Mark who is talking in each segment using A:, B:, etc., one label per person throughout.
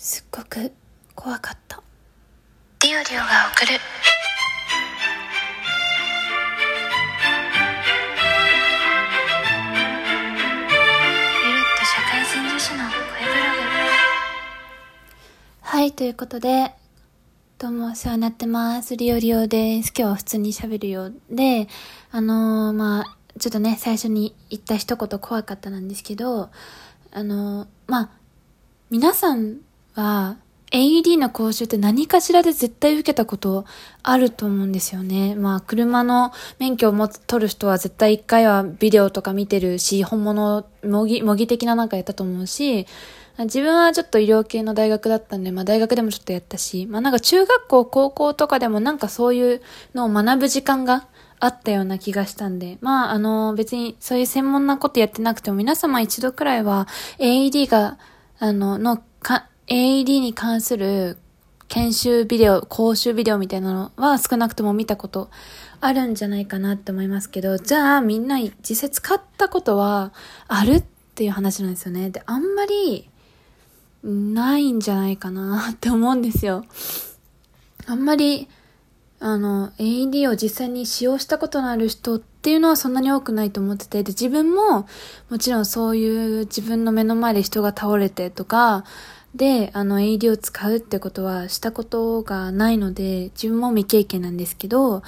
A: すっごく怖かった。
B: ディオリオが送る
A: はいということでどうもお世話になってます。リオリオです。今日は普通に喋るようであのー、まあちょっとね最初に言った一言怖かったなんですけどあのー、まあ皆さんは AED の講習って何かしらで絶対受けたことあると思うんですよね。まあ、車の免許を持つ、取る人は絶対一回はビデオとか見てるし、本物、模擬、模擬的ななんかやったと思うし、自分はちょっと医療系の大学だったんで、まあ大学でもちょっとやったし、まあなんか中学校、高校とかでもなんかそういうのを学ぶ時間があったような気がしたんで、まああの別にそういう専門なことやってなくても皆様一度くらいは AED が、あの、の、か、AED に関する研修ビデオ、講習ビデオみたいなのは少なくとも見たことあるんじゃないかなって思いますけど、じゃあみんな実際使ったことはあるっていう話なんですよね。で、あんまりないんじゃないかなって思うんですよ。あんまり、あの、AED を実際に使用したことのある人っっていうのはそんなに多くないと思ってて、で、自分ももちろんそういう自分の目の前で人が倒れてとか、で、あの、AD を使うってことはしたことがないので、自分も未経験なんですけど、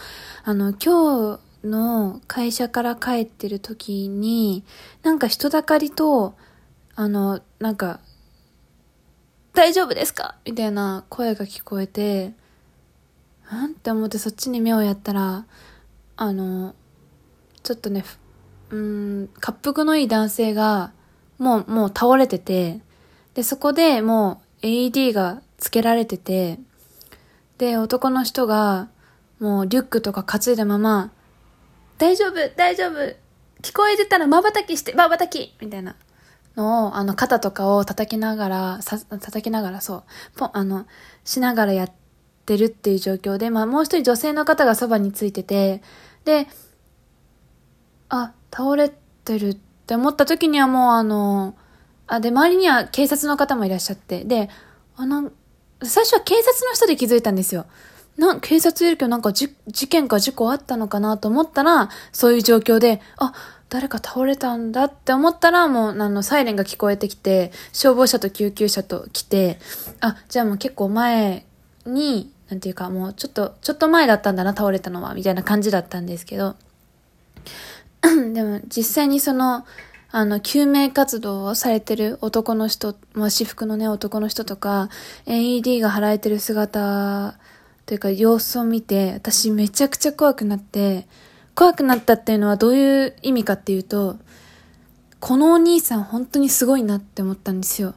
A: あの、今日の会社から帰ってる時に、なんか人だかりと、あの、なんか、大丈夫ですか？みたいな声が聞こえて、なんって思ってそっちに目をやったら、あの、ちょっとね、うん、滑腹のいい男性が、もう、もう倒れてて、で、そこでもう AED がつけられてて、で、男の人が、もうリュックとか担いだまま、大丈夫大丈夫聞こえてたら瞬きして瞬きみたいなのを、あの、肩とかを叩きながら、さ、叩きながら、そう、ポン、あの、しながらやってるっていう状況で、まあ、もう一人女性の方がそばについてて、で、あ、倒れてるって思った時にはもうあの、あ、で、周りには警察の方もいらっしゃって、で、あの、最初は警察の人で気づいたんですよ。な、警察いるけどなんかじ、事件か事故あったのかなと思ったら、そういう状況で、あ、誰か倒れたんだって思ったら、もう、あの、サイレンが聞こえてきて、消防車と救急車と来て、あ、じゃあもう結構前に、なんていうか、もうちょっと、ちょっと前だったんだな、倒れたのは、みたいな感じだったんですけど、でも実際にその、あの、救命活動をされてる男の人、まあ、私服のね、男の人とか、AED が払えてる姿、というか様子を見て、私めちゃくちゃ怖くなって、怖くなったっていうのはどういう意味かっていうと、このお兄さん本当にすごいなって思ったんですよ。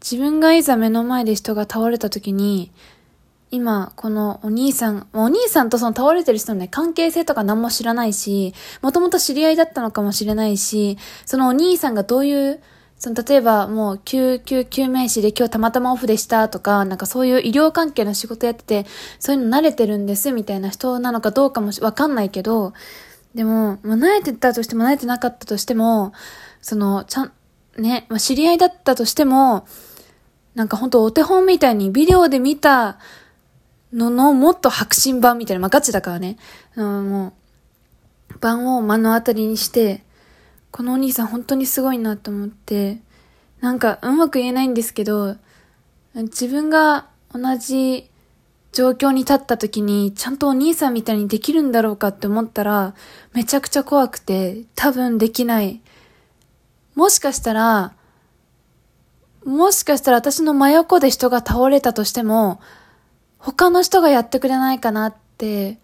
A: 自分がいざ目の前で人が倒れた時に、今、このお兄さん、お兄さんとその倒れてる人のね、関係性とか何も知らないし、もともと知り合いだったのかもしれないし、そのお兄さんがどういう、その例えばもう救急救命士で今日たまたまオフでしたとか、なんかそういう医療関係の仕事やってて、そういうの慣れてるんですみたいな人なのかどうかもわかんないけど、でも、まあ、慣れてたとしても慣れてなかったとしても、その、ちゃん、ね、まあ、知り合いだったとしても、なんか本当お手本みたいにビデオで見たののもっと白真版みたいな、まあ、ガチだからね、うん、もう、版を目の当たりにして、このお兄さん本当にすごいなと思って、なんかうまく言えないんですけど、自分が同じ状況に立った時に、ちゃんとお兄さんみたいにできるんだろうかって思ったら、めちゃくちゃ怖くて、多分できない。もしかしたら、もしかしたら私の真横で人が倒れたとしても、他の人がやってくれないかなって、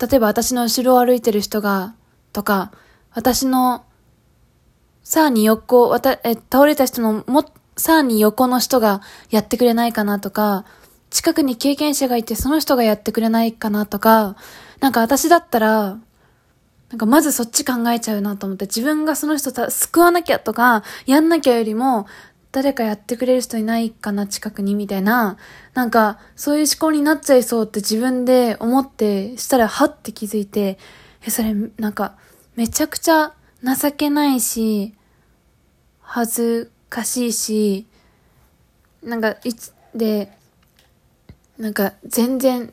A: 例えば私の後ろを歩いてる人が、とか、私の、さらに横、わた、え、倒れた人のも、さらに横の人がやってくれないかなとか、近くに経験者がいてその人がやってくれないかなとか、なんか私だったら、なんかまずそっち考えちゃうなと思って、自分がその人た救わなきゃとか、やんなきゃよりも、誰かやってくれる人いないかな、近くに、みたいな、なんか、そういう思考になっちゃいそうって自分で思って、したら、はって気づいて、え、それ、なんか、めちゃくちゃ情けないし、恥ずかしいし、なんか、いつ、で、なんか全然、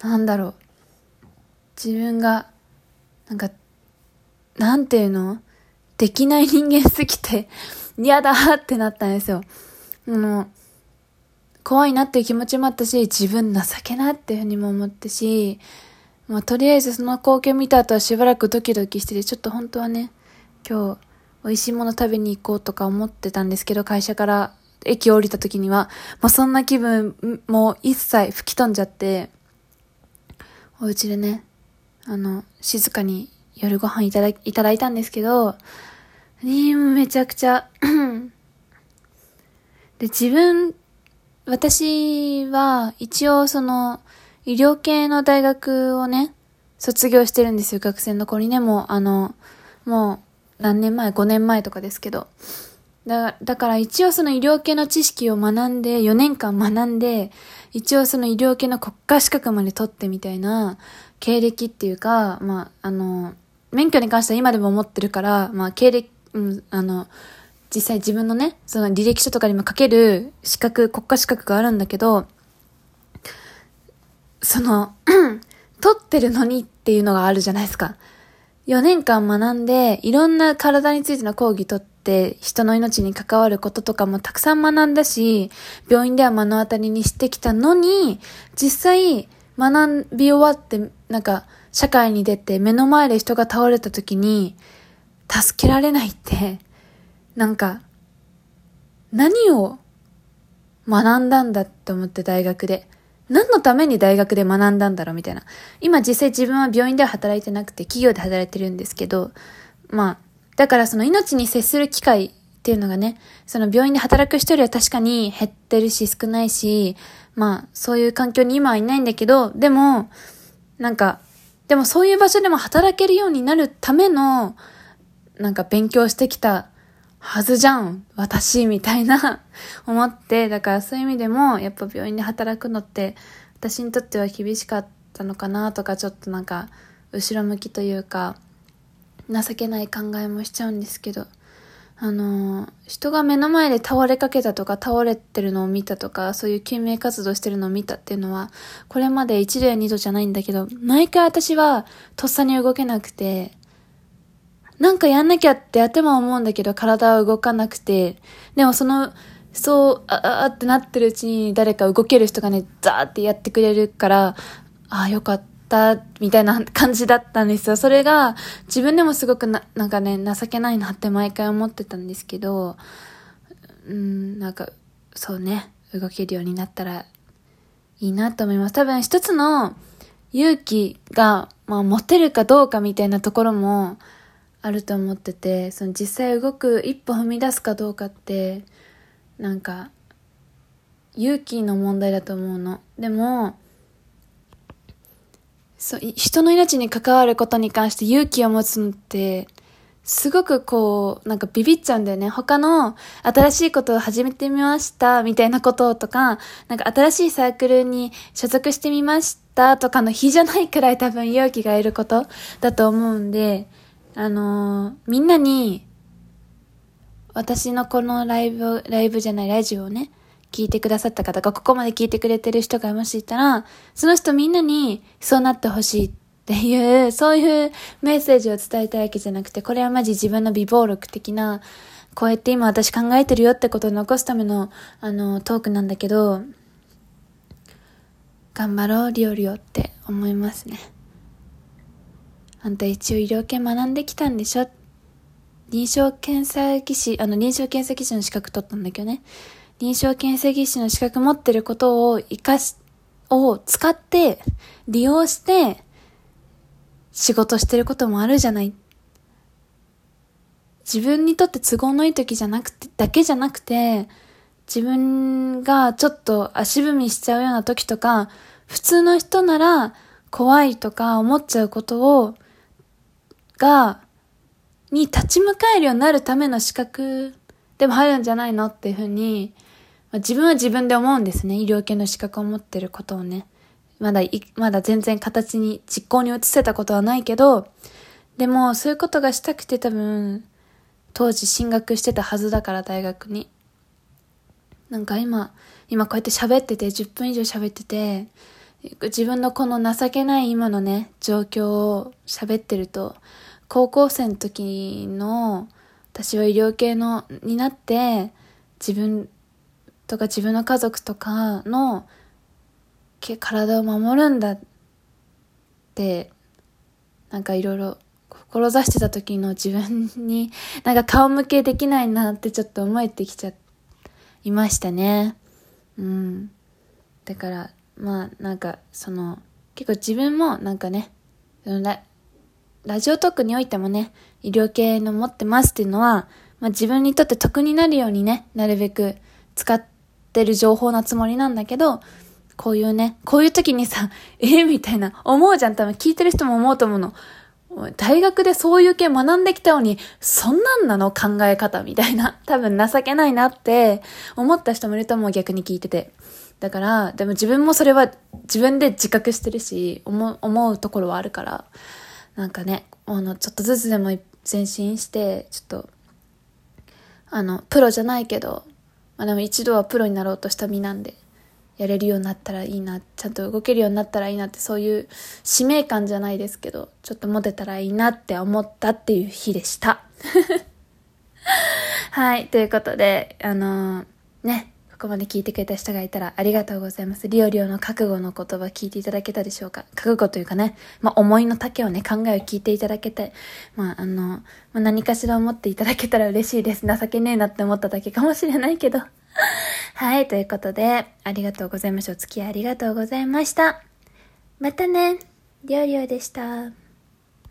A: なんだろう。自分が、なんか、なんていうの？できない人間すぎて、嫌だってなったんですよ。あの、怖いなっていう気持ちもあったし、自分情けなっていうふうにも思ったし、まあ、とりあえずその光景見た後はしばらくドキドキしてて、ちょっと本当はね、今日、美味しいもの食べに行こうとか思ってたんですけど、会社から駅降りた時には、もうそんな気分も一切吹き飛んじゃって、お家でね、あの、静かに夜ご飯いただいただいたんですけど、にめちゃくちゃ で、自分、私は一応その、医療系の大学をね、卒業してるんですよ、学生の子にね、もう、あの、もう、何年前 ?5 年前とかですけど。だだから一応その医療系の知識を学んで、4年間学んで、一応その医療系の国家資格まで取ってみたいな経歴っていうか、まあ、あの、免許に関しては今でも持ってるから、まあ、経歴、うん、あの、実際自分のね、その履歴書とかにも書ける資格、国家資格があるんだけど、その、取ってるのにっていうのがあるじゃないですか。4年間学んで、いろんな体についての講義取って、人の命に関わることとかもたくさん学んだし、病院では目の当たりにしてきたのに、実際、学び終わって、なんか、社会に出て目の前で人が倒れた時に、助けられないって、なんか、何を学んだんだって思って大学で。何のために大学で学んだんだろうみたいな。今実際自分は病院では働いてなくて企業で働いてるんですけど、まあ、だからその命に接する機会っていうのがね、その病院で働く人よりは確かに減ってるし少ないし、まあそういう環境に今はいないんだけど、でも、なんか、でもそういう場所でも働けるようになるための、なんか勉強してきたはずじゃん、私、みたいな 思って、だからそういう意味でも、やっぱ病院で働くのって、私にとっては厳しかったのかなとか、ちょっとなんか、後ろ向きというか、情けない考えもしちゃうんですけど、あの、人が目の前で倒れかけたとか、倒れてるのを見たとか、そういう救命活動してるのを見たっていうのは、これまで一度や二度じゃないんだけど、毎回私はとっさに動けなくて、なんかやんなきゃって頭思うんだけど、体は動かなくて、でもその、そう、ああってなってるうちに誰か動ける人がね、ザーってやってくれるから、ああ、よかった、みたいな感じだったんですよ。それが、自分でもすごくな、なんかね、情けないなって毎回思ってたんですけど、うん、なんか、そうね、動けるようになったらいいなと思います。多分一つの勇気が、まあ、持てるかどうかみたいなところも、あると思っててその実際動く一歩踏み出すかどうかってなんか勇気の問題だと思うのでもそう人の命に関わることに関して勇気を持つのってすごくこう、なんかビビっちゃうんだよね。他の新しいことを始めてみましたみたいなこととか、なんか新しいサークルに所属してみましたとかの日じゃないくらい多分勇気がいることだと思うんで、あのー、みんなに、私のこのライブ、ライブじゃない、ラジオをね、聞いてくださった方が、ここまで聞いてくれてる人がもしいたら、その人みんなにそうなってほしいっていう、そういうメッセージを伝えたいわけじゃなくて、これはマジ自分の微暴録的な、こうやって今私考えてるよってことを残すための、あの、トークなんだけど、頑張ろう、リオリオって思いますね。あんた一応医療系学んできたんでしょ？臨床検査技師、あの臨床検査技師の資格取ったんだけどね。臨床検査技師の資格持ってることを活かし、を使って、利用して、仕事してることもあるじゃない。自分にとって都合のいい時じゃなくて、だけじゃなくて、自分がちょっと足踏みしちゃうような時とか、普通の人なら怖いとか思っちゃうことをが、に立ち向かえるようになるための資格でもあるんじゃないのっていうふうに、まあ、自分は自分で思うんですね。医療系の資格を持ってることをね。まだいまだ全然形に、実行に移せたことはないけど、でもそういうことがしたくて多分、当時進学してたはずだから大学に。なんか今、今こうやって喋ってて、10分以上喋ってて、自分のこの情けない今のね、状況を喋ってると、高校生の時の、私は医療系の、になって、自分とか自分の家族とかの、体を守るんだってなんかいろいろ志してた時の自分に なんか顔向けできないなってちょっと思えてきちゃいましたね。うん。だから、まあなんかその結構自分もなんかね、ラジオトークにおいてもね、医療系の持ってますっていうのは、まあ自分にとって得になるようにね、なるべく使ってる情報なつもりなんだけど、こういうね、こういう時にさ、えー、みたいな、思うじゃん。多分聞いてる人も思うと思うの。大学でそういう系学んできたのに、そんなんなの？考え方みたいな。多分情けないなって思った人もいると思う逆に聞いてて。だから、でも自分もそれは自分で自覚してるし、思うところはあるから、なんかね、あの、ちょっとずつでも前進して、ちょっと、あの、プロじゃないけど、まあでも一度はプロになろうとした身なんで、やれるようになったらいいな、ちゃんと動けるようになったらいいなって、そういう使命感じゃないですけど、ちょっと持てたらいいなって思ったっていう日でした。はい、ということで、あのー、ね、ここまで聞いてくれた人がいたらありがとうございます。リオリオの覚悟の言葉聞いていただけたでしょうか？覚悟というかね、まあ、思いの丈をね、考えを聞いていただけて、まあ、あの、まあ、何かしら思っていただけたら嬉しいです。情けねえなって思っただけかもしれないけど。はい、ということで、ありがとうございました。お付き合いありがとうございました。またね、りょうりょうでした。